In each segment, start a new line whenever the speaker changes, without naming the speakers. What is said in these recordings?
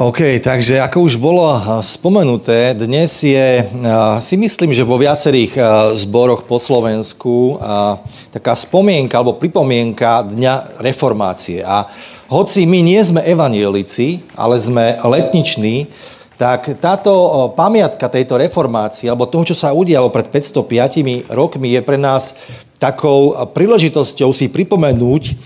OK, takže ako už bolo spomenuté, dnes je, si myslím, že vo viacerých zboroch po Slovensku taká spomienka alebo pripomienka Dňa reformácie. A hoci my nie sme evanielici, ale sme letniční, tak táto pamiatka tejto reformácie, alebo toho, čo sa udialo pred 505 rokmi, je pre nás takou príležitosťou si pripomenúť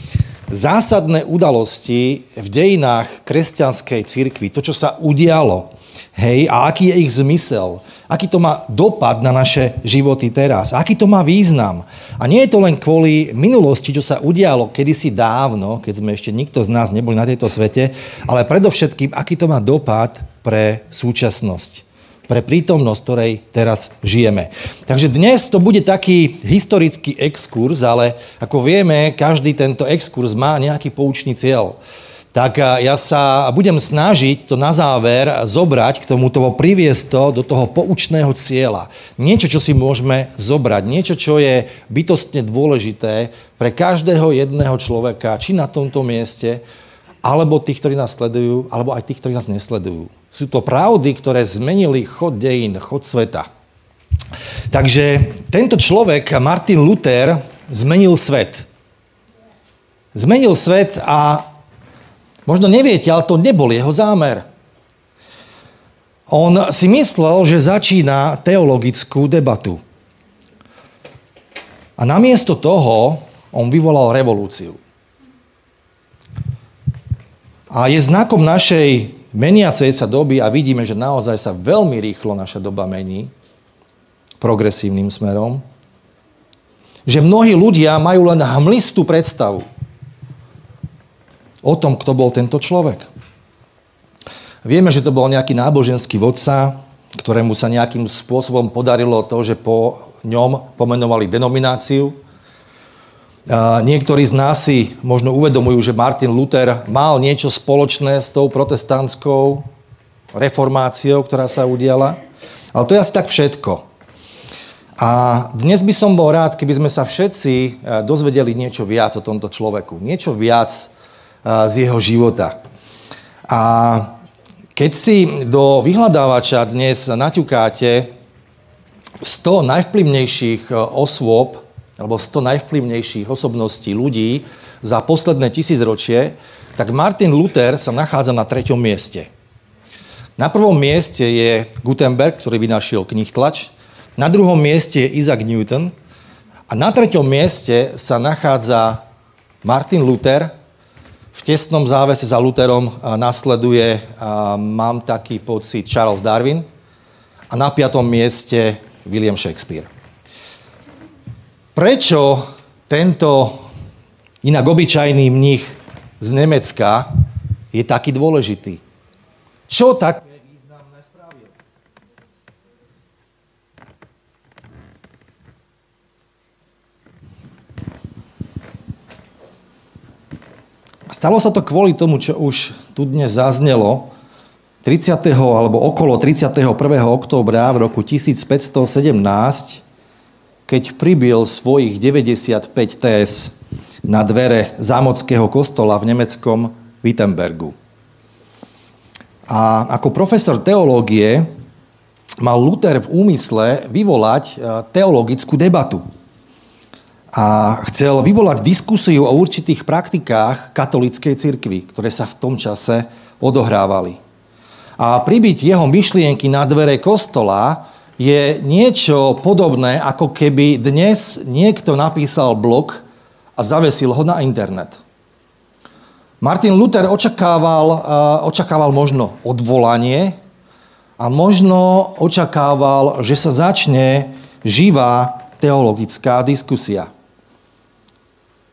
zásadné udalosti v dejinách kresťanskej cirkvi, to, čo sa udialo, hej, a aký je ich zmysel, aký to má dopad na naše životy teraz, aký to má význam. A nie je to len kvôli minulosti, čo sa udialo kedysi dávno, keď sme ešte nikto z nás neboli na tejto svete, ale predovšetkým, aký to má dopad pre súčasnosť pre prítomnosť, ktorej teraz žijeme. Takže dnes to bude taký historický exkurs, ale ako vieme, každý tento exkurs má nejaký poučný cieľ. Tak ja sa budem snažiť to na záver zobrať k tomuto, priviesť to do toho poučného cieľa. Niečo, čo si môžeme zobrať, niečo, čo je bytostne dôležité pre každého jedného človeka, či na tomto mieste, alebo tých, ktorí nás sledujú, alebo aj tých, ktorí nás nesledujú. Sú to pravdy, ktoré zmenili chod dejín, chod sveta. Takže tento človek, Martin Luther, zmenil svet. Zmenil svet a možno neviete, ale to nebol jeho zámer. On si myslel, že začína teologickú debatu. A namiesto toho on vyvolal revolúciu. A je znakom našej meniacej sa doby a vidíme, že naozaj sa veľmi rýchlo naša doba mení progresívnym smerom, že mnohí ľudia majú len hmlistú predstavu o tom, kto bol tento človek. Vieme, že to bol nejaký náboženský vodca, ktorému sa nejakým spôsobom podarilo to, že po ňom pomenovali denomináciu, Niektorí z nás si možno uvedomujú, že Martin Luther mal niečo spoločné s tou protestantskou reformáciou, ktorá sa udiala. Ale to je asi tak všetko. A dnes by som bol rád, keby sme sa všetci e, dozvedeli niečo viac o tomto človeku. Niečo viac e, z jeho života. A keď si do vyhľadávača dnes naťukáte 100 najvplyvnejších e, osôb alebo 100 najvplyvnejších osobností ľudí za posledné tisícročie, tak Martin Luther sa nachádza na treťom mieste. Na prvom mieste je Gutenberg, ktorý vynašiel tlač, na druhom mieste je Isaac Newton a na treťom mieste sa nachádza Martin Luther. V tesnom závese za Lutherom nasleduje, mám taký pocit, Charles Darwin a na piatom mieste William Shakespeare. Prečo tento inak obyčajný mních z Nemecka je taký dôležitý? Čo spravil? Stalo sa to kvôli tomu, čo už tu dnes zaznelo. 30. alebo okolo 31. októbra v roku 1517 keď pribil svojich 95 TS na dvere zámockého kostola v nemeckom Wittenbergu. A ako profesor teológie mal Luther v úmysle vyvolať e, teologickú debatu. A chcel vyvolať diskusiu o určitých praktikách katolíckej cirkvi, ktoré sa v tom čase odohrávali. A pribiť jeho myšlienky na dvere kostola je niečo podobné, ako keby dnes niekto napísal blog a zavesil ho na internet. Martin Luther očakával, očakával možno odvolanie a možno očakával, že sa začne živá teologická diskusia.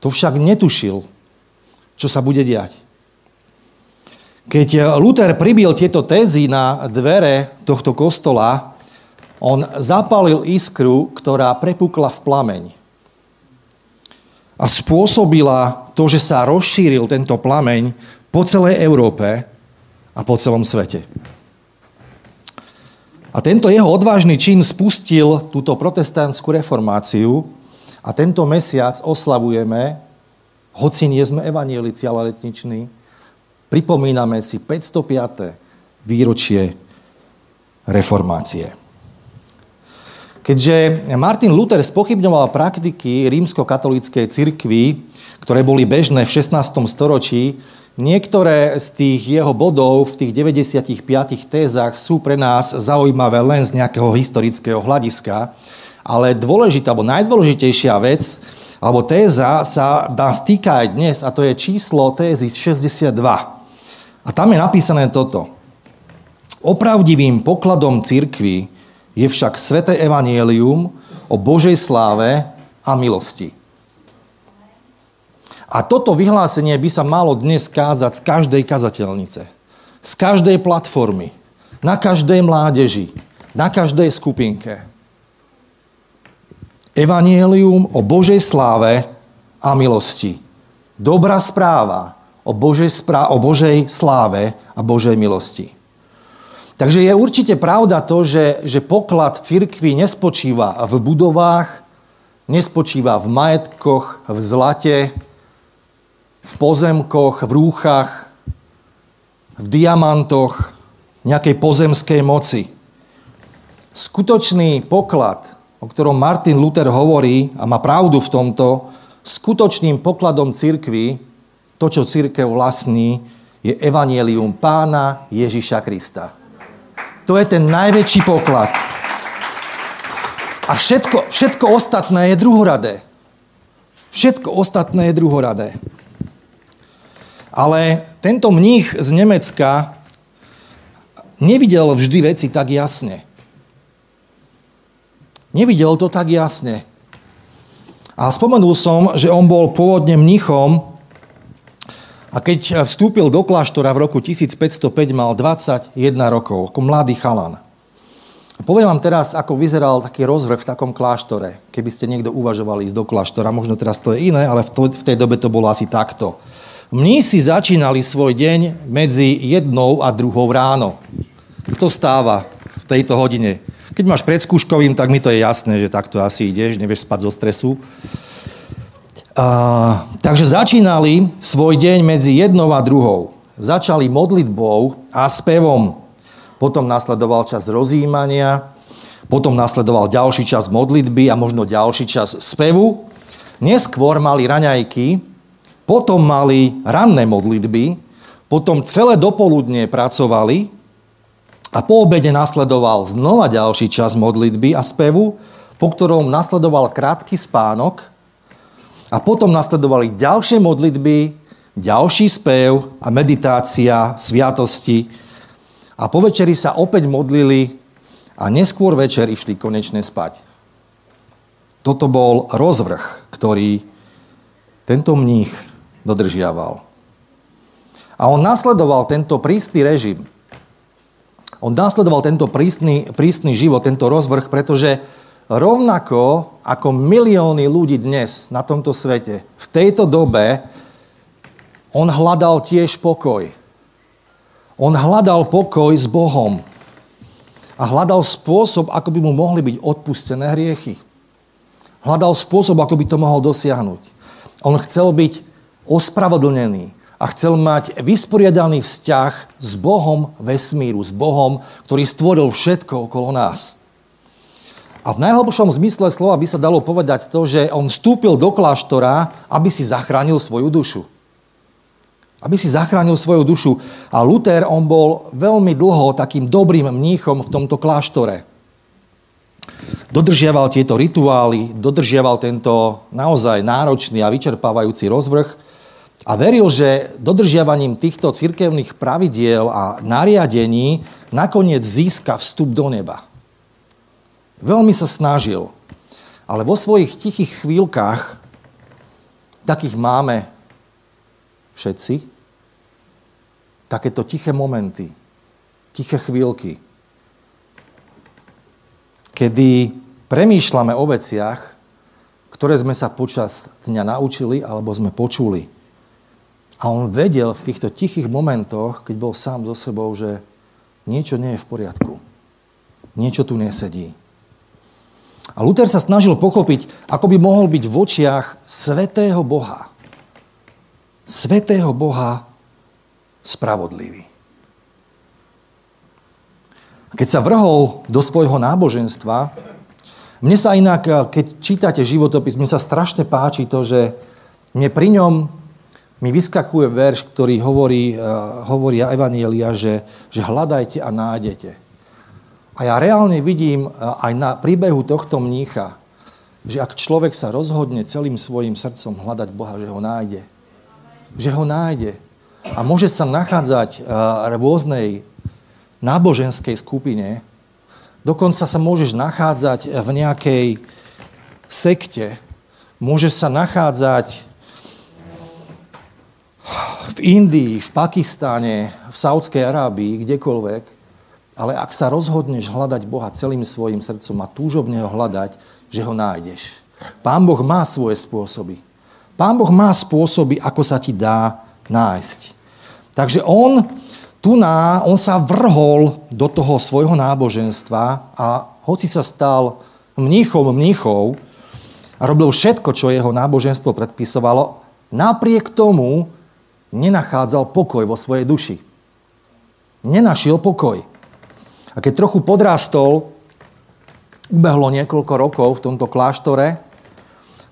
To však netušil, čo sa bude diať. Keď Luther pribil tieto tézy na dvere tohto kostola, on zapálil iskru, ktorá prepukla v plameň. A spôsobila to, že sa rozšíril tento plameň po celej Európe a po celom svete. A tento jeho odvážny čin spustil túto protestantskú reformáciu a tento mesiac oslavujeme, hoci nie sme evanielici, ale letniční, pripomíname si 505 výročie reformácie. Keďže Martin Luther spochybňoval praktiky rímskokatolíckej cirkvi, ktoré boli bežné v 16. storočí, niektoré z tých jeho bodov v tých 95 tézach sú pre nás zaujímavé len z nejakého historického hľadiska, ale dôležitá, alebo najdôležitejšia vec, alebo téza sa dá stýka aj dnes, a to je číslo tézy 62. A tam je napísané toto. Opravdivým pokladom cirkvi je však sveté evanielium o Božej sláve a milosti. A toto vyhlásenie by sa malo dnes kázať z každej kazateľnice, z každej platformy, na každej mládeži, na každej skupinke. Evanielium o Božej sláve a milosti. Dobrá správa o Božej, správ- o Božej sláve a Božej milosti. Takže je určite pravda to, že, že poklad cirkvi nespočíva v budovách, nespočíva v majetkoch, v zlate, v pozemkoch, v rúchach, v diamantoch, nejakej pozemskej moci. Skutočný poklad, o ktorom Martin Luther hovorí a má pravdu v tomto, skutočným pokladom cirkvi, to, čo církev vlastní, je evanielium pána Ježiša Krista. To je ten najväčší poklad. A všetko, všetko ostatné je druhoradé. Všetko ostatné je druhoradé. Ale tento mních z Nemecka nevidel vždy veci tak jasne. Nevidel to tak jasne. A spomenul som, že on bol pôvodne mnichom a keď vstúpil do kláštora v roku 1505, mal 21 rokov, ako mladý chalan. Poviem vám teraz, ako vyzeral taký rozvrh v takom kláštore, keby ste niekto uvažovali ísť do kláštora. Možno teraz to je iné, ale v tej dobe to bolo asi takto. Mnísi začínali svoj deň medzi jednou a druhou ráno. Kto stáva v tejto hodine? Keď máš pred tak mi to je jasné, že takto asi ideš, nevieš spať zo stresu. A, takže začínali svoj deň medzi jednou a druhou. Začali modlitbou a spevom. Potom nasledoval čas rozjímania, potom nasledoval ďalší čas modlitby a možno ďalší čas spevu. Neskôr mali raňajky, potom mali ranné modlitby, potom celé dopoludne pracovali a po obede nasledoval znova ďalší čas modlitby a spevu, po ktorom nasledoval krátky spánok a potom nasledovali ďalšie modlitby, ďalší spev a meditácia, sviatosti. A po večeri sa opäť modlili a neskôr večer išli konečne spať. Toto bol rozvrh, ktorý tento mních dodržiaval. A on nasledoval tento prísny režim. On nasledoval tento prísny, prísny život, tento rozvrh, pretože rovnako ako milióny ľudí dnes na tomto svete, v tejto dobe, on hľadal tiež pokoj. On hľadal pokoj s Bohom. A hľadal spôsob, ako by mu mohli byť odpustené hriechy. Hľadal spôsob, ako by to mohol dosiahnuť. On chcel byť ospravedlnený a chcel mať vysporiadaný vzťah s Bohom vesmíru, s Bohom, ktorý stvoril všetko okolo nás. A v najhlbšom zmysle slova by sa dalo povedať to, že on vstúpil do kláštora, aby si zachránil svoju dušu. Aby si zachránil svoju dušu. A Luther, on bol veľmi dlho takým dobrým mníchom v tomto kláštore. Dodržiaval tieto rituály, dodržiaval tento naozaj náročný a vyčerpávajúci rozvrh a veril, že dodržiavaním týchto cirkevných pravidiel a nariadení nakoniec získa vstup do neba. Veľmi sa snažil. Ale vo svojich tichých chvíľkach, takých máme všetci, takéto tiché momenty, tiché chvíľky, kedy premýšľame o veciach, ktoré sme sa počas dňa naučili alebo sme počuli. A on vedel v týchto tichých momentoch, keď bol sám so sebou, že niečo nie je v poriadku. Niečo tu nesedí. A Luther sa snažil pochopiť, ako by mohol byť v očiach svetého Boha. Svetého Boha spravodlivý. Keď sa vrhol do svojho náboženstva, mne sa inak, keď čítate životopis, mne sa strašne páči to, že mne pri ňom mi vyskakuje verš, ktorý hovorí, hovorí Evanielia, že, že hľadajte a nájdete. A ja reálne vidím aj na príbehu tohto mnícha, že ak človek sa rozhodne celým svojim srdcom hľadať Boha, že ho nájde. Že ho nájde. A môže sa nachádzať v rôznej náboženskej skupine, dokonca sa môžeš nachádzať v nejakej sekte, môže sa nachádzať v Indii, v Pakistáne, v Saudskej Arábii, kdekoľvek, ale ak sa rozhodneš hľadať Boha celým svojim srdcom a túžobne ho hľadať, že ho nájdeš. Pán Boh má svoje spôsoby. Pán Boh má spôsoby, ako sa ti dá nájsť. Takže on tu na, on sa vrhol do toho svojho náboženstva a hoci sa stal mníchom mníchov a robil všetko, čo jeho náboženstvo predpisovalo, napriek tomu nenachádzal pokoj vo svojej duši. Nenašiel pokoj. A keď trochu podrástol, ubehlo niekoľko rokov v tomto kláštore,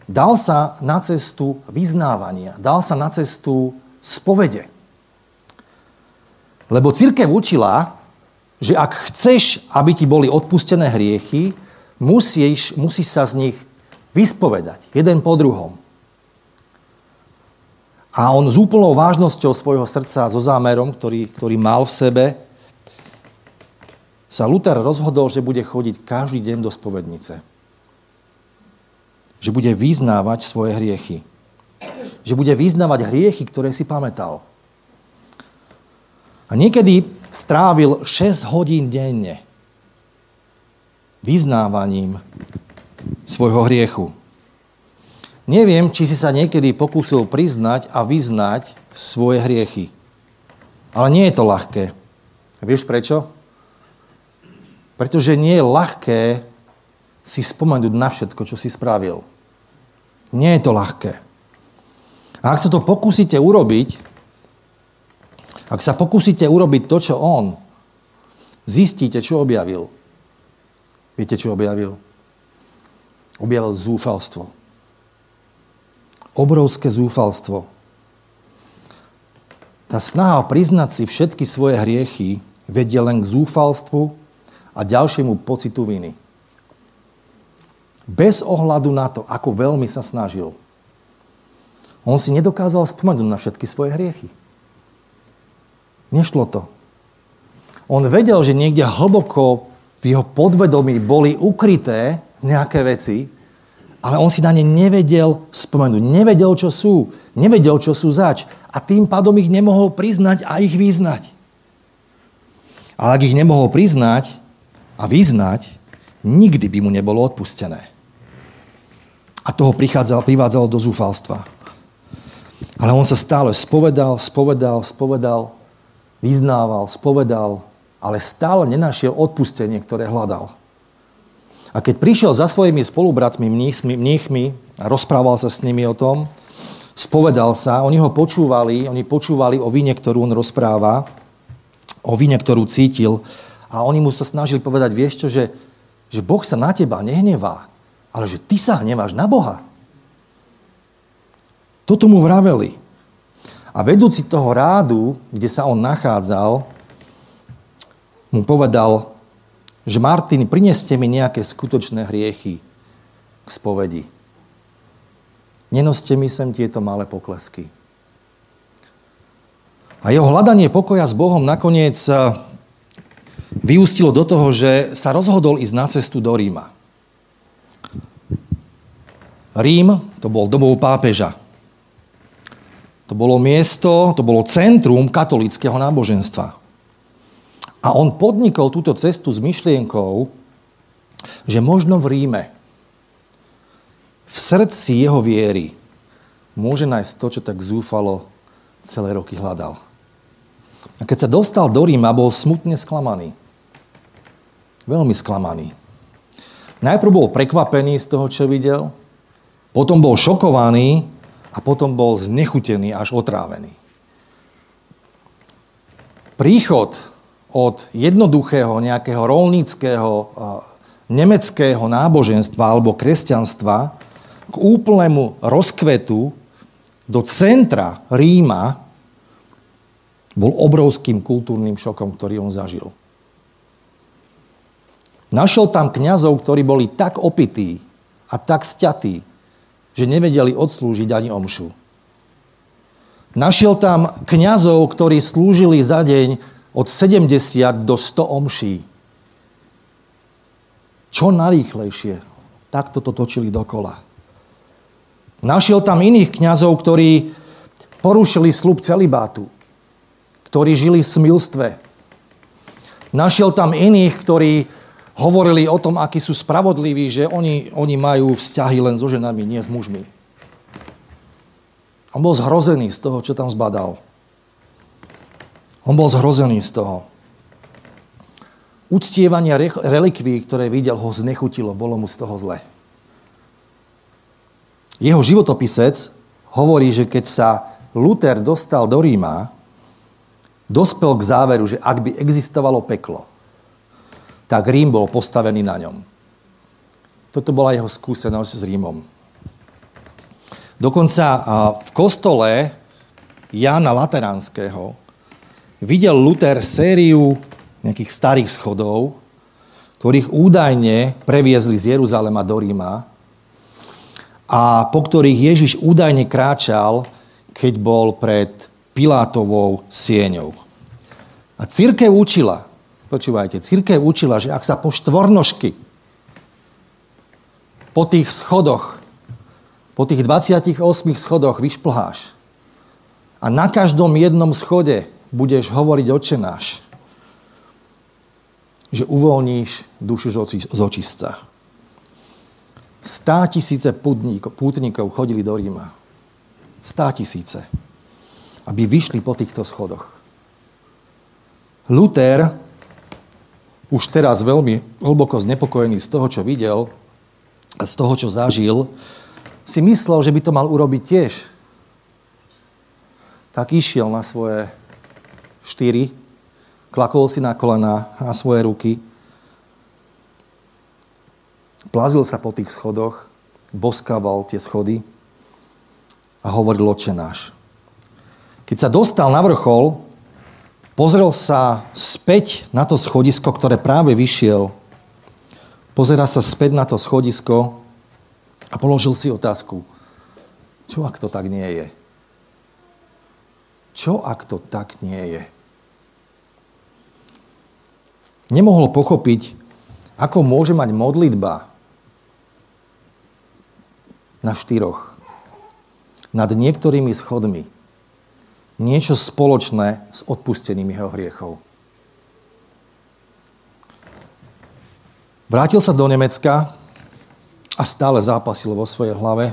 dal sa na cestu vyznávania, dal sa na cestu spovede. Lebo církev učila, že ak chceš, aby ti boli odpustené hriechy, musíš, musíš sa z nich vyspovedať, jeden po druhom. A on s úplnou vážnosťou svojho srdca, so zámerom, ktorý, ktorý mal v sebe, sa Luther rozhodol, že bude chodiť každý deň do spovednice. Že bude vyznávať svoje hriechy. Že bude vyznávať hriechy, ktoré si pamätal. A niekedy strávil 6 hodín denne vyznávaním svojho hriechu. Neviem, či si sa niekedy pokúsil priznať a vyznať svoje hriechy. Ale nie je to ľahké. Vieš prečo? Pretože nie je ľahké si spomenúť na všetko, čo si spravil. Nie je to ľahké. A ak sa to pokúsite urobiť, ak sa pokúsite urobiť to, čo on, zistíte, čo objavil. Viete, čo objavil? Objavil zúfalstvo. Obrovské zúfalstvo. Tá snaha priznať si všetky svoje hriechy vedie len k zúfalstvu a ďalšiemu pocitu viny. Bez ohľadu na to, ako veľmi sa snažil. On si nedokázal spomenúť na všetky svoje hriechy. Nešlo to. On vedel, že niekde hlboko v jeho podvedomí boli ukryté nejaké veci, ale on si na ne nevedel spomenúť. Nevedel, čo sú. Nevedel, čo sú zač. A tým pádom ich nemohol priznať a ich vyznať. Ale ak ich nemohol priznať, a vyznať, nikdy by mu nebolo odpustené. A toho privádzalo do zúfalstva. Ale on sa stále spovedal, spovedal, spovedal, vyznával, spovedal, ale stále nenašiel odpustenie, ktoré hľadal. A keď prišiel za svojimi spolubratmi, mníchmi a rozprával sa s nimi o tom, spovedal sa, oni ho počúvali, oni počúvali o vine, ktorú on rozpráva, o vine, ktorú cítil, a oni mu sa snažili povedať, vieš čo, že, že Boh sa na teba nehnevá, ale že ty sa hneváš na Boha. Toto mu vraveli. A vedúci toho rádu, kde sa on nachádzal, mu povedal, že Martin, prineste mi nejaké skutočné hriechy k spovedi. Nenoste mi sem tieto malé poklesky. A jeho hľadanie pokoja s Bohom nakoniec vyústilo do toho, že sa rozhodol ísť na cestu do Ríma. Rím to bol domov pápeža. To bolo miesto, to bolo centrum katolického náboženstva. A on podnikol túto cestu s myšlienkou, že možno v Ríme, v srdci jeho viery, môže nájsť to, čo tak zúfalo celé roky hľadal. A keď sa dostal do Ríma, bol smutne sklamaný. Veľmi sklamaný. Najprv bol prekvapený z toho, čo videl, potom bol šokovaný a potom bol znechutený až otrávený. Príchod od jednoduchého nejakého rolníckého nemeckého náboženstva alebo kresťanstva k úplnému rozkvetu do centra Ríma bol obrovským kultúrnym šokom, ktorý on zažil. Našiel tam kňazov, ktorí boli tak opití a tak sťatí, že nevedeli odslúžiť ani omšu. Našiel tam kňazov, ktorí slúžili za deň od 70 do 100 omší. Čo najrýchlejšie. Takto to točili dokola. Našiel tam iných kňazov, ktorí porušili slub celibátu, ktorí žili v smilstve. Našiel tam iných, ktorí hovorili o tom, akí sú spravodliví, že oni, oni majú vzťahy len so ženami, nie s mužmi. On bol zhrozený z toho, čo tam zbadal. On bol zhrozený z toho. Uctievania relikví, ktoré videl, ho znechutilo, bolo mu z toho zle. Jeho životopisec hovorí, že keď sa Luther dostal do Ríma, dospel k záveru, že ak by existovalo peklo, tak Rím bol postavený na ňom. Toto bola jeho skúsenosť s Rímom. Dokonca v kostole Jána Lateránskeho videl Luther sériu nejakých starých schodov, ktorých údajne previezli z Jeruzalema do Ríma a po ktorých Ježiš údajne kráčal, keď bol pred Pilátovou sieňou. A církev učila, počúvajte, církev učila, že ak sa po štvornožky, po tých schodoch, po tých 28 schodoch vyšplháš a na každom jednom schode budeš hovoriť očenáš, že uvoľníš dušu z očistca. Stá tisíce pútnikov chodili do Ríma. Stá tisíce. Aby vyšli po týchto schodoch. Luther, už teraz veľmi hlboko znepokojený z toho, čo videl a z toho, čo zažil, si myslel, že by to mal urobiť tiež. Tak išiel na svoje štyri klakol si na kolena a svoje ruky, plazil sa po tých schodoch, boskával tie schody a hovoril oče náš. Keď sa dostal na vrchol, pozrel sa späť na to schodisko, ktoré práve vyšiel. Pozera sa späť na to schodisko a položil si otázku. Čo ak to tak nie je? Čo ak to tak nie je? nemohol pochopiť, ako môže mať modlitba na štyroch nad niektorými schodmi niečo spoločné s odpusteným jeho hriechov. Vrátil sa do Nemecka a stále zápasil vo svojej hlave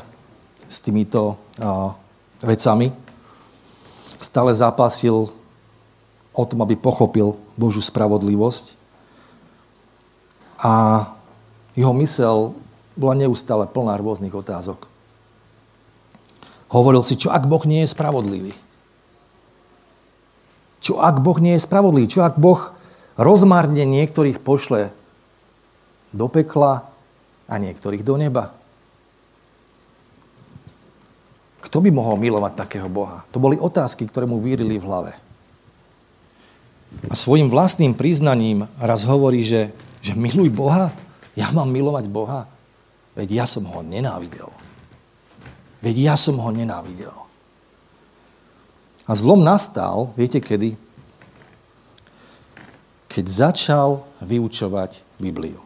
s týmito a, vecami. Stále zápasil o tom, aby pochopil Božú spravodlivosť a jeho mysel bola neustále plná rôznych otázok. Hovoril si, čo ak Boh nie je spravodlivý? Čo ak Boh nie je spravodlivý? Čo ak Boh rozmarne niektorých pošle do pekla a niektorých do neba? Kto by mohol milovať takého Boha? To boli otázky, ktoré mu vírili v hlave. A svojim vlastným priznaním raz hovorí, že že miluj Boha? Ja mám milovať Boha? Veď ja som ho nenávidel. Veď ja som ho nenávidel. A zlom nastal, viete kedy? Keď začal vyučovať Bibliu.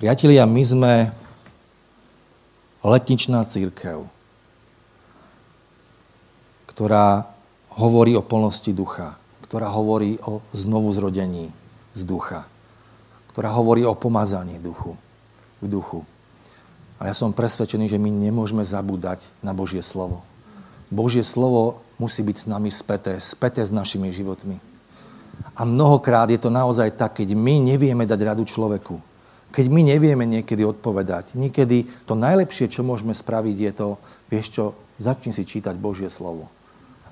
Priatelia, my sme letničná církev, ktorá hovorí o plnosti ducha, ktorá hovorí o znovuzrodení, z ducha, ktorá hovorí o pomazaní duchu, v duchu. A ja som presvedčený, že my nemôžeme zabúdať na Božie slovo. Božie slovo musí byť s nami späté, späté s našimi životmi. A mnohokrát je to naozaj tak, keď my nevieme dať radu človeku, keď my nevieme niekedy odpovedať, niekedy to najlepšie, čo môžeme spraviť, je to, vieš čo, začni si čítať Božie slovo.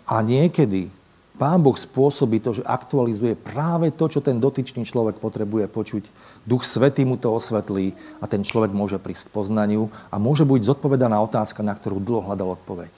A niekedy Pán Boh spôsobí to, že aktualizuje práve to, čo ten dotyčný človek potrebuje počuť. Duch Svetý mu to osvetlí a ten človek môže prísť k poznaniu a môže byť zodpovedaná otázka, na ktorú dlho hľadal odpoveď.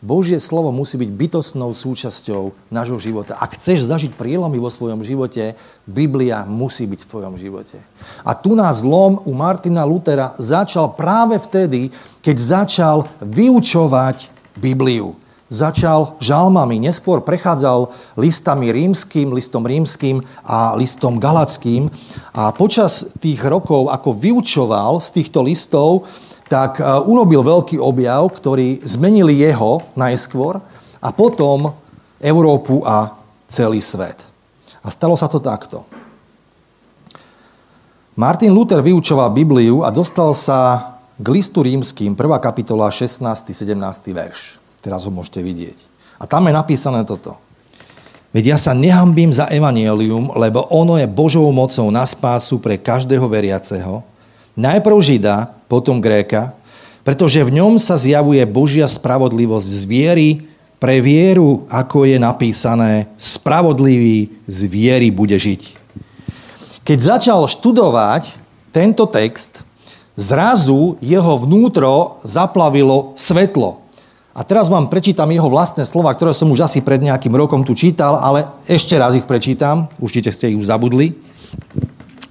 Božie slovo musí byť bytostnou súčasťou nášho života. Ak chceš zažiť prielomy vo svojom živote, Biblia musí byť v tvojom živote. A tu nás zlom u Martina Lutera začal práve vtedy, keď začal vyučovať Bibliu začal žalmami, neskôr prechádzal listami rímským, listom rímským a listom galackým. A počas tých rokov, ako vyučoval z týchto listov, tak e, urobil veľký objav, ktorý zmenili jeho najskôr a potom Európu a celý svet. A stalo sa to takto. Martin Luther vyučoval Bibliu a dostal sa k listu rímským, 1. kapitola, 16. 17. verš. Teraz ho môžete vidieť. A tam je napísané toto. Veď ja sa nehambím za evanielium, lebo ono je Božou mocou na spásu pre každého veriaceho. Najprv Žida, potom Gréka, pretože v ňom sa zjavuje Božia spravodlivosť z viery pre vieru, ako je napísané, spravodlivý z viery bude žiť. Keď začal študovať tento text, zrazu jeho vnútro zaplavilo svetlo. A teraz vám prečítam jeho vlastné slova, ktoré som už asi pred nejakým rokom tu čítal, ale ešte raz ich prečítam, určite ste ich už zabudli.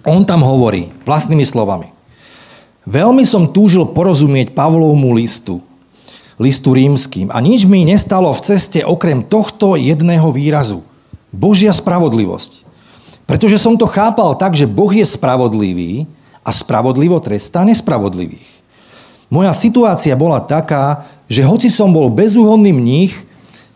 On tam hovorí vlastnými slovami. Veľmi som túžil porozumieť Pavlovmu listu, listu rímským, a nič mi nestalo v ceste okrem tohto jedného výrazu. Božia spravodlivosť. Pretože som to chápal tak, že Boh je spravodlivý a spravodlivo trestá nespravodlivých. Moja situácia bola taká, že hoci som bol bezúhonný mních,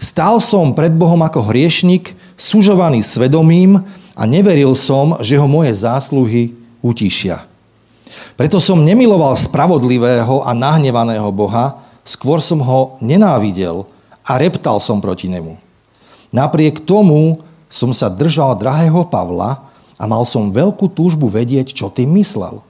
stál som pred Bohom ako hriešnik, sužovaný svedomím a neveril som, že ho moje zásluhy utišia. Preto som nemiloval spravodlivého a nahnevaného Boha, skôr som ho nenávidel a reptal som proti nemu. Napriek tomu som sa držal drahého Pavla a mal som veľkú túžbu vedieť, čo tým myslel.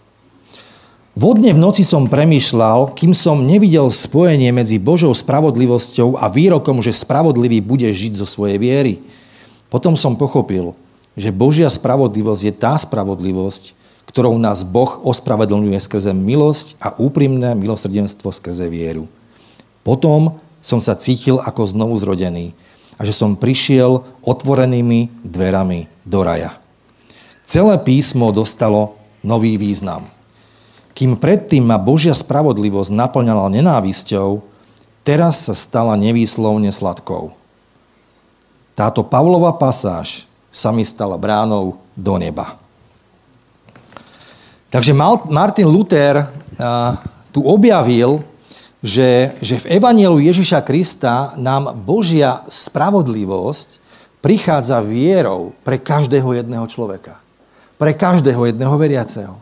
Vodne v noci som premýšľal, kým som nevidel spojenie medzi Božou spravodlivosťou a výrokom, že spravodlivý bude žiť zo svojej viery. Potom som pochopil, že Božia spravodlivosť je tá spravodlivosť, ktorou nás Boh ospravedlňuje skrze milosť a úprimné milosrdenstvo skrze vieru. Potom som sa cítil ako znovu zrodený a že som prišiel otvorenými dverami do raja. Celé písmo dostalo nový význam. Kým predtým ma Božia spravodlivosť naplňala nenávisťou, teraz sa stala nevýslovne sladkou. Táto Pavlova pasáž sa mi stala bránou do neba. Takže Martin Luther tu objavil, že, že v Evanielu Ježiša Krista nám Božia spravodlivosť prichádza vierou pre každého jedného človeka. Pre každého jedného veriaceho.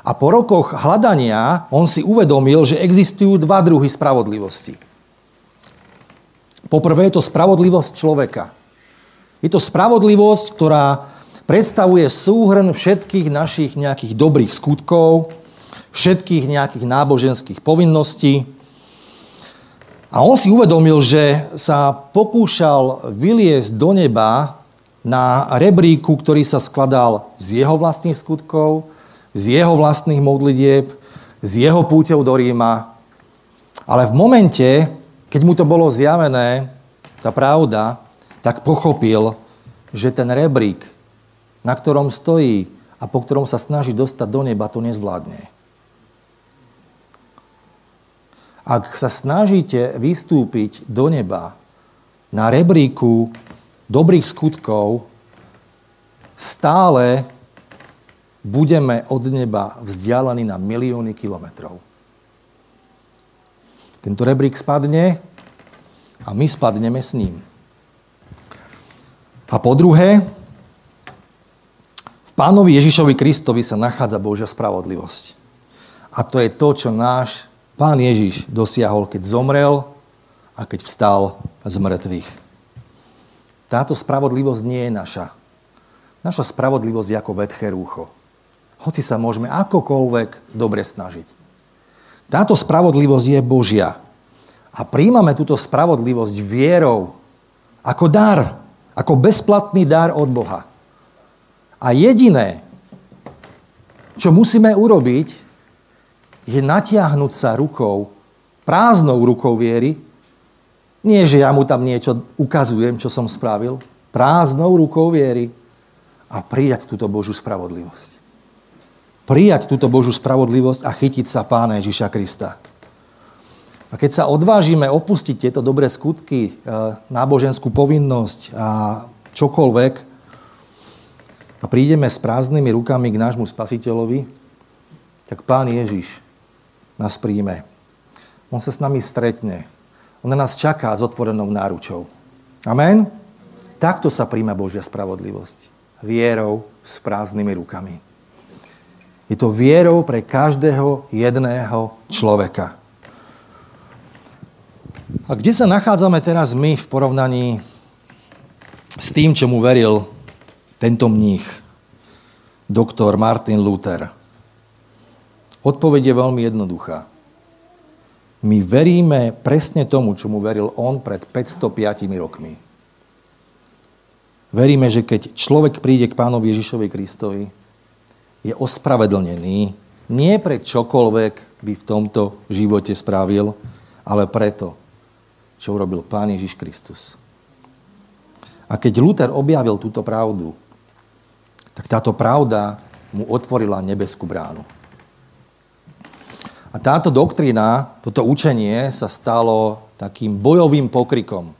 A po rokoch hľadania on si uvedomil, že existujú dva druhy spravodlivosti. Poprvé je to spravodlivosť človeka. Je to spravodlivosť, ktorá predstavuje súhrn všetkých našich nejakých dobrých skutkov, všetkých nejakých náboženských povinností. A on si uvedomil, že sa pokúšal vyliesť do neba na rebríku, ktorý sa skladal z jeho vlastných skutkov, z jeho vlastných modlitieb, z jeho púťou do Ríma. Ale v momente, keď mu to bolo zjavené, tá pravda, tak pochopil, že ten rebrík, na ktorom stojí a po ktorom sa snaží dostať do neba, to nezvládne. Ak sa snažíte vystúpiť do neba na rebríku dobrých skutkov, stále budeme od neba vzdialení na milióny kilometrov. Tento rebrík spadne a my spadneme s ním. A po druhé, pánovi Ježišovi Kristovi sa nachádza Božia spravodlivosť. A to je to, čo náš pán Ježiš dosiahol, keď zomrel a keď vstal z mŕtvych. Táto spravodlivosť nie je naša. Naša spravodlivosť je ako vetché rúcho hoci sa môžeme akokoľvek dobre snažiť. Táto spravodlivosť je Božia. A príjmame túto spravodlivosť vierou, ako dar, Ako bezplatný dar od Boha. A jediné, čo musíme urobiť, je natiahnuť sa rukou, prázdnou rukou viery. Nie, že ja mu tam niečo ukazujem, čo som spravil. Prázdnou rukou viery a prijať túto Božú spravodlivosť. Prijať túto Božú spravodlivosť a chytiť sa Pána Ježiša Krista. A keď sa odvážime opustiť tieto dobré skutky, e, náboženskú povinnosť a čokoľvek a prídeme s prázdnymi rukami k nášmu spasiteľovi, tak Pán Ježiš nás príjme. On sa s nami stretne. On na nás čaká s otvorenou náručou. Amen? Takto sa príjme Božia spravodlivosť vierou s prázdnymi rukami. Je to vierou pre každého jedného človeka. A kde sa nachádzame teraz my v porovnaní s tým, čomu veril tento mních, doktor Martin Luther? Odpoveď je veľmi jednoduchá. My veríme presne tomu, čomu veril on pred 505 rokmi. Veríme, že keď človek príde k pánovi Ježišovi Kristovi, je ospravedlnený nie pre čokoľvek by v tomto živote spravil, ale preto, čo urobil Pán Ježiš Kristus. A keď Luther objavil túto pravdu, tak táto pravda mu otvorila nebeskú bránu. A táto doktrína, toto učenie sa stalo takým bojovým pokrikom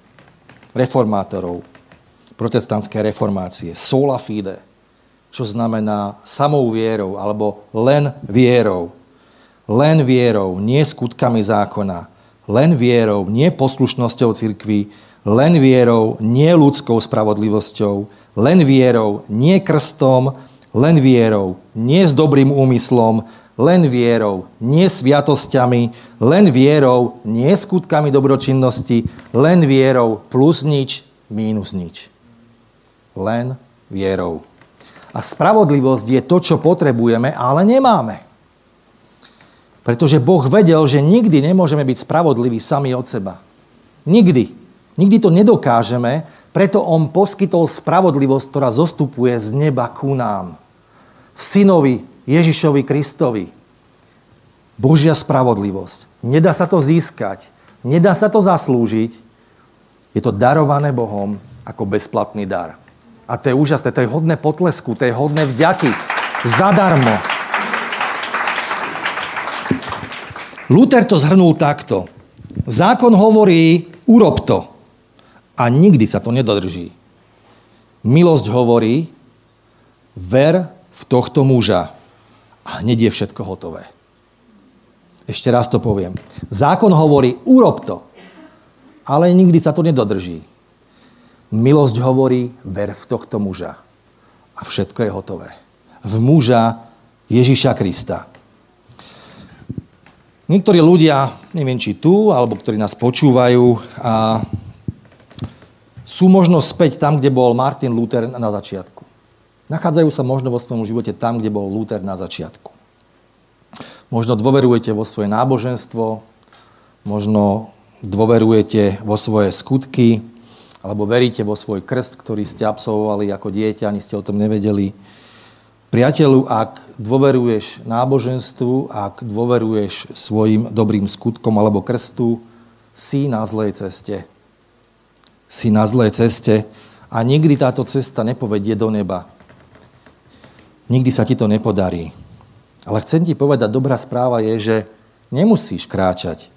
reformátorov, protestantskej reformácie. Sola fide, čo znamená samou vierou, alebo len vierou. Len vierou, nie skutkami zákona. Len vierou, nie poslušnosťou cirkvi. Len vierou, nie ľudskou spravodlivosťou. Len vierou, nie krstom. Len vierou, nie s dobrým úmyslom. Len vierou, nie sviatosťami. Len vierou, nie skutkami dobročinnosti. Len vierou, plus nič, mínus nič len vierou. A spravodlivosť je to, čo potrebujeme, ale nemáme. Pretože Boh vedel, že nikdy nemôžeme byť spravodliví sami od seba. Nikdy. Nikdy to nedokážeme, preto On poskytol spravodlivosť, ktorá zostupuje z neba ku nám. V synovi Ježišovi Kristovi. Božia spravodlivosť. Nedá sa to získať. Nedá sa to zaslúžiť. Je to darované Bohom ako bezplatný dar. A to je úžasné, to je hodné potlesku, to je hodné vďaky. Zadarmo. Luther to zhrnul takto. Zákon hovorí, urob to. A nikdy sa to nedodrží. Milosť hovorí, ver v tohto muža. A hneď je všetko hotové. Ešte raz to poviem. Zákon hovorí, urob to. Ale nikdy sa to nedodrží. Milosť hovorí, ver v tohto muža. A všetko je hotové. V muža Ježiša Krista. Niektorí ľudia, neviem či tu, alebo ktorí nás počúvajú, a sú možno späť tam, kde bol Martin Luther na začiatku. Nachádzajú sa možno vo svojom živote tam, kde bol Luther na začiatku. Možno dôverujete vo svoje náboženstvo, možno dôverujete vo svoje skutky, alebo veríte vo svoj krst, ktorý ste absolvovali ako dieťa, ani ste o tom nevedeli. Priateľu, ak dôveruješ náboženstvu, ak dôveruješ svojim dobrým skutkom alebo krstu, si na zlej ceste. Si na zlej ceste a nikdy táto cesta nepovedie do neba. Nikdy sa ti to nepodarí. Ale chcem ti povedať, dobrá správa je, že nemusíš kráčať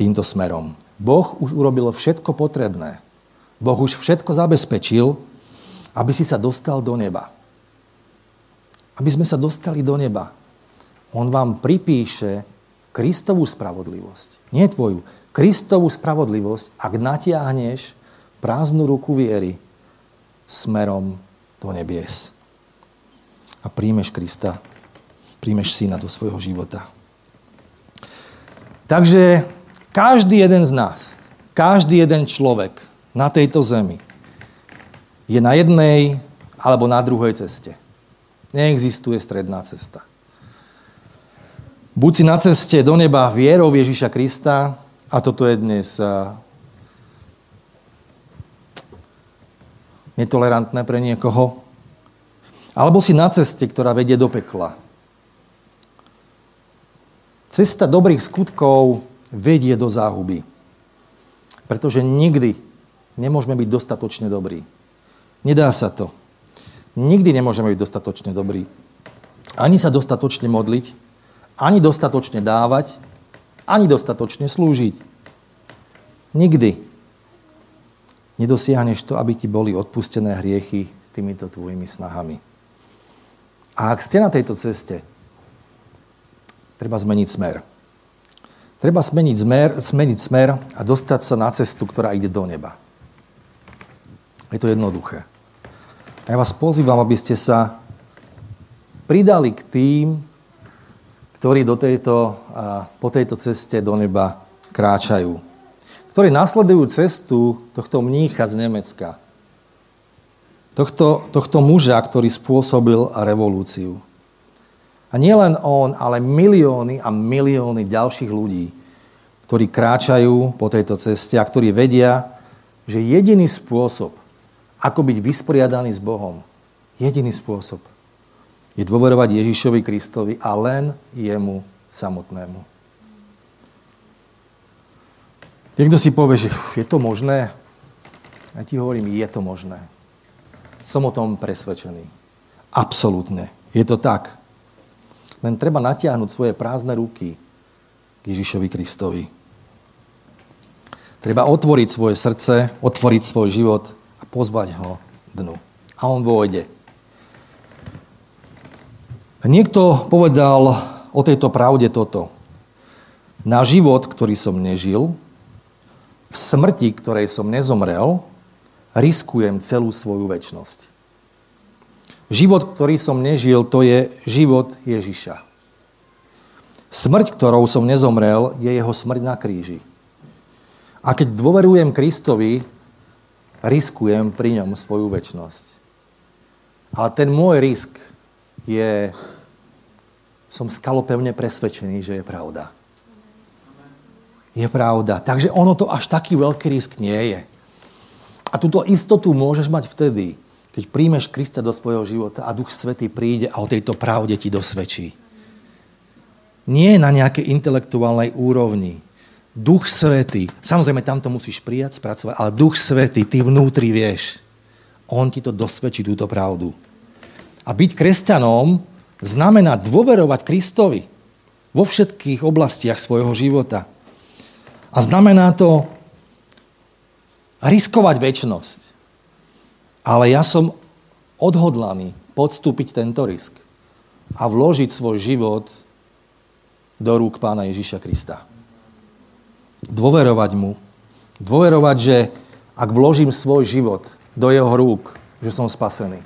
týmto smerom. Boh už urobil všetko potrebné. Boh už všetko zabezpečil, aby si sa dostal do neba. Aby sme sa dostali do neba. On vám pripíše Kristovú spravodlivosť. Nie tvoju. Kristovú spravodlivosť, ak natiahneš prázdnu ruku viery smerom do nebies. A príjmeš Krista, príjmeš syna do svojho života. Takže každý jeden z nás, každý jeden človek na tejto zemi je na jednej alebo na druhej ceste. Neexistuje stredná cesta. Buď si na ceste do neba vierou Ježiša Krista, a toto je dnes netolerantné pre niekoho. Alebo si na ceste, ktorá vedie do pekla. Cesta dobrých skutkov vedie do záhuby. Pretože nikdy nemôžeme byť dostatočne dobrí. Nedá sa to. Nikdy nemôžeme byť dostatočne dobrí. Ani sa dostatočne modliť, ani dostatočne dávať, ani dostatočne slúžiť. Nikdy nedosiahneš to, aby ti boli odpustené hriechy týmito tvojimi snahami. A ak ste na tejto ceste, treba zmeniť smer. Treba zmeniť smer, zmeniť smer a dostať sa na cestu, ktorá ide do neba. Je to jednoduché. A ja vás pozývam, aby ste sa pridali k tým, ktorí do tejto, po tejto ceste do neba kráčajú. Ktorí nasledujú cestu tohto mnícha z Nemecka. Tohto, tohto muža, ktorý spôsobil revolúciu. A nie len on, ale milióny a milióny ďalších ľudí, ktorí kráčajú po tejto ceste a ktorí vedia, že jediný spôsob, ako byť vysporiadaný s Bohom, jediný spôsob je dôverovať Ježišovi Kristovi a len jemu samotnému. Niekto si povie, že je to možné? Ja ti hovorím, je to možné. Som o tom presvedčený. Absolútne. Je to tak. Len treba natiahnuť svoje prázdne ruky k Ježišovi Kristovi. Treba otvoriť svoje srdce, otvoriť svoj život a pozvať ho dnu. A on vôjde. Niekto povedal o tejto pravde toto. Na život, ktorý som nežil, v smrti, ktorej som nezomrel, riskujem celú svoju väčnosť. Život, ktorý som nežil, to je život Ježiša. Smrť, ktorou som nezomrel, je jeho smrť na kríži. A keď dôverujem Kristovi, riskujem pri ňom svoju väčnosť. Ale ten môj risk je, som skalopevne presvedčený, že je pravda. Je pravda. Takže ono to až taký veľký risk nie je. A túto istotu môžeš mať vtedy, keď príjmeš Krista do svojho života a Duch Svetý príde a o tejto pravde ti dosvedčí. Nie na nejakej intelektuálnej úrovni. Duch Svetý, samozrejme tam to musíš prijať, spracovať, ale Duch Svetý, ty vnútri vieš. On ti to dosvedčí, túto pravdu. A byť kresťanom znamená dôverovať Kristovi vo všetkých oblastiach svojho života. A znamená to riskovať väčnosť. Ale ja som odhodlaný podstúpiť tento risk a vložiť svoj život do rúk pána Ježíša Krista. Dôverovať mu. Dôverovať, že ak vložím svoj život do jeho rúk, že som spasený.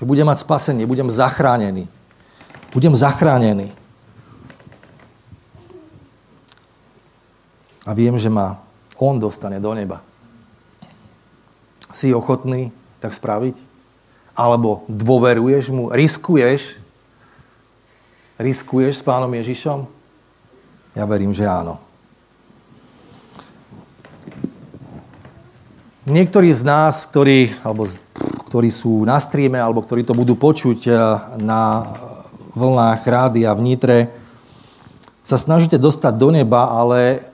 Že budem mať spasenie, budem zachránený. Budem zachránený. A viem, že ma on dostane do neba. Si ochotný tak spraviť? Alebo dôveruješ mu, riskuješ, riskuješ s pánom Ježišom? Ja verím, že áno. Niektorí z nás, ktorí, alebo, ktorí sú na streame, alebo ktorí to budú počuť eh, na vlnách rády a vnitre, sa snažíte dostať do neba, ale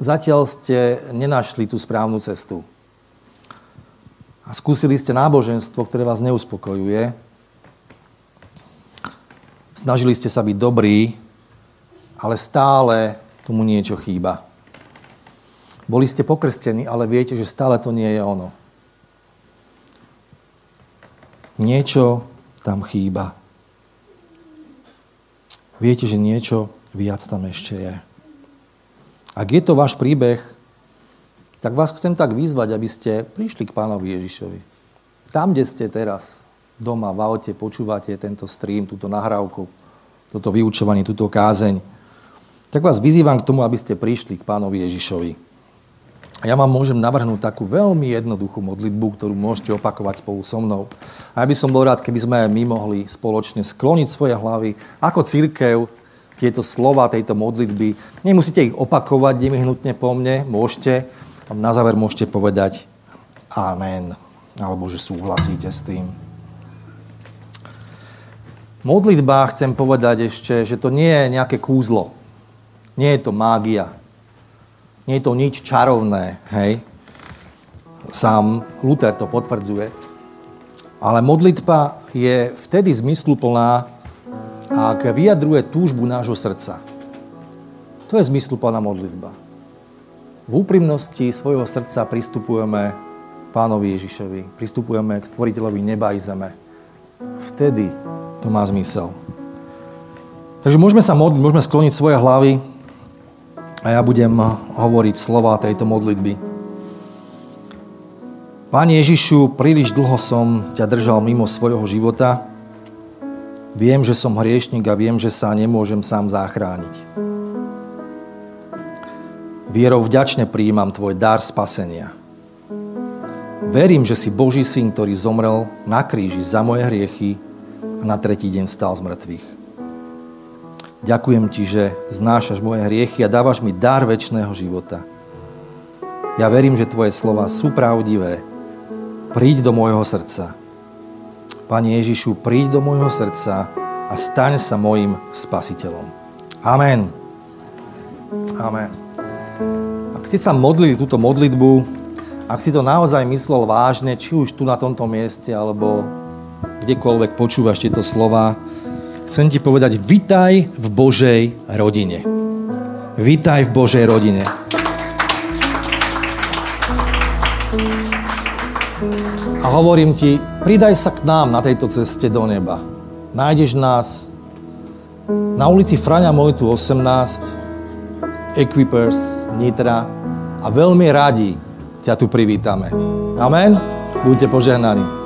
zatiaľ ste nenašli tú správnu cestu a skúsili ste náboženstvo, ktoré vás neuspokojuje. Snažili ste sa byť dobrí, ale stále tomu niečo chýba. Boli ste pokrstení, ale viete, že stále to nie je ono. Niečo tam chýba. Viete, že niečo viac tam ešte je. Ak je to váš príbeh, tak vás chcem tak vyzvať, aby ste prišli k pánovi Ježišovi. Tam, kde ste teraz, doma, v aute, počúvate tento stream, túto nahrávku, toto vyučovanie, túto kázeň, tak vás vyzývam k tomu, aby ste prišli k pánovi Ježišovi. A ja vám môžem navrhnúť takú veľmi jednoduchú modlitbu, ktorú môžete opakovať spolu so mnou. A ja by som bol rád, keby sme my mohli spoločne skloniť svoje hlavy ako církev, tieto slova tejto modlitby. Nemusíte ich opakovať nevyhnutne po mne, môžete, na záver môžete povedať Amen. alebo že súhlasíte s tým. Modlitba, chcem povedať ešte, že to nie je nejaké kúzlo. Nie je to mágia. Nie je to nič čarovné, hej. Sám Luther to potvrdzuje. Ale modlitba je vtedy zmysluplná, ak vyjadruje túžbu nášho srdca. To je zmysluplná modlitba. V úprimnosti svojho srdca pristupujeme pánovi Ježišovi, pristupujeme k stvoriteľovi neba i zeme. Vtedy to má zmysel. Takže môžeme sa modliť, môžeme skloniť svoje hlavy a ja budem hovoriť slova tejto modlitby. Pane Ježišu, príliš dlho som ťa držal mimo svojho života. Viem, že som hriešnik a viem, že sa nemôžem sám zachrániť. Vierou vďačne prijímam tvoj dar spasenia. Verím, že si Boží syn, ktorý zomrel na kríži za moje hriechy a na tretí deň stal z mŕtvych. Ďakujem ti, že znášaš moje hriechy a dávaš mi dar väčšného života. Ja verím, že tvoje slova sú pravdivé. Príď do môjho srdca. Pane Ježišu, príď do môjho srdca a staň sa mojim spasiteľom. Amen. Amen. Ak si sa modlili túto modlitbu, ak si to naozaj myslel vážne, či už tu na tomto mieste, alebo kdekoľvek počúvaš tieto slova, chcem ti povedať, vitaj v Božej rodine. Vitaj v Božej rodine. A hovorím ti, pridaj sa k nám na tejto ceste do neba. Nájdeš nás na ulici Frania Mojtu 18, Equipers, Nitra a veľmi radi ťa tu privítame. Amen? Buďte požehnaní.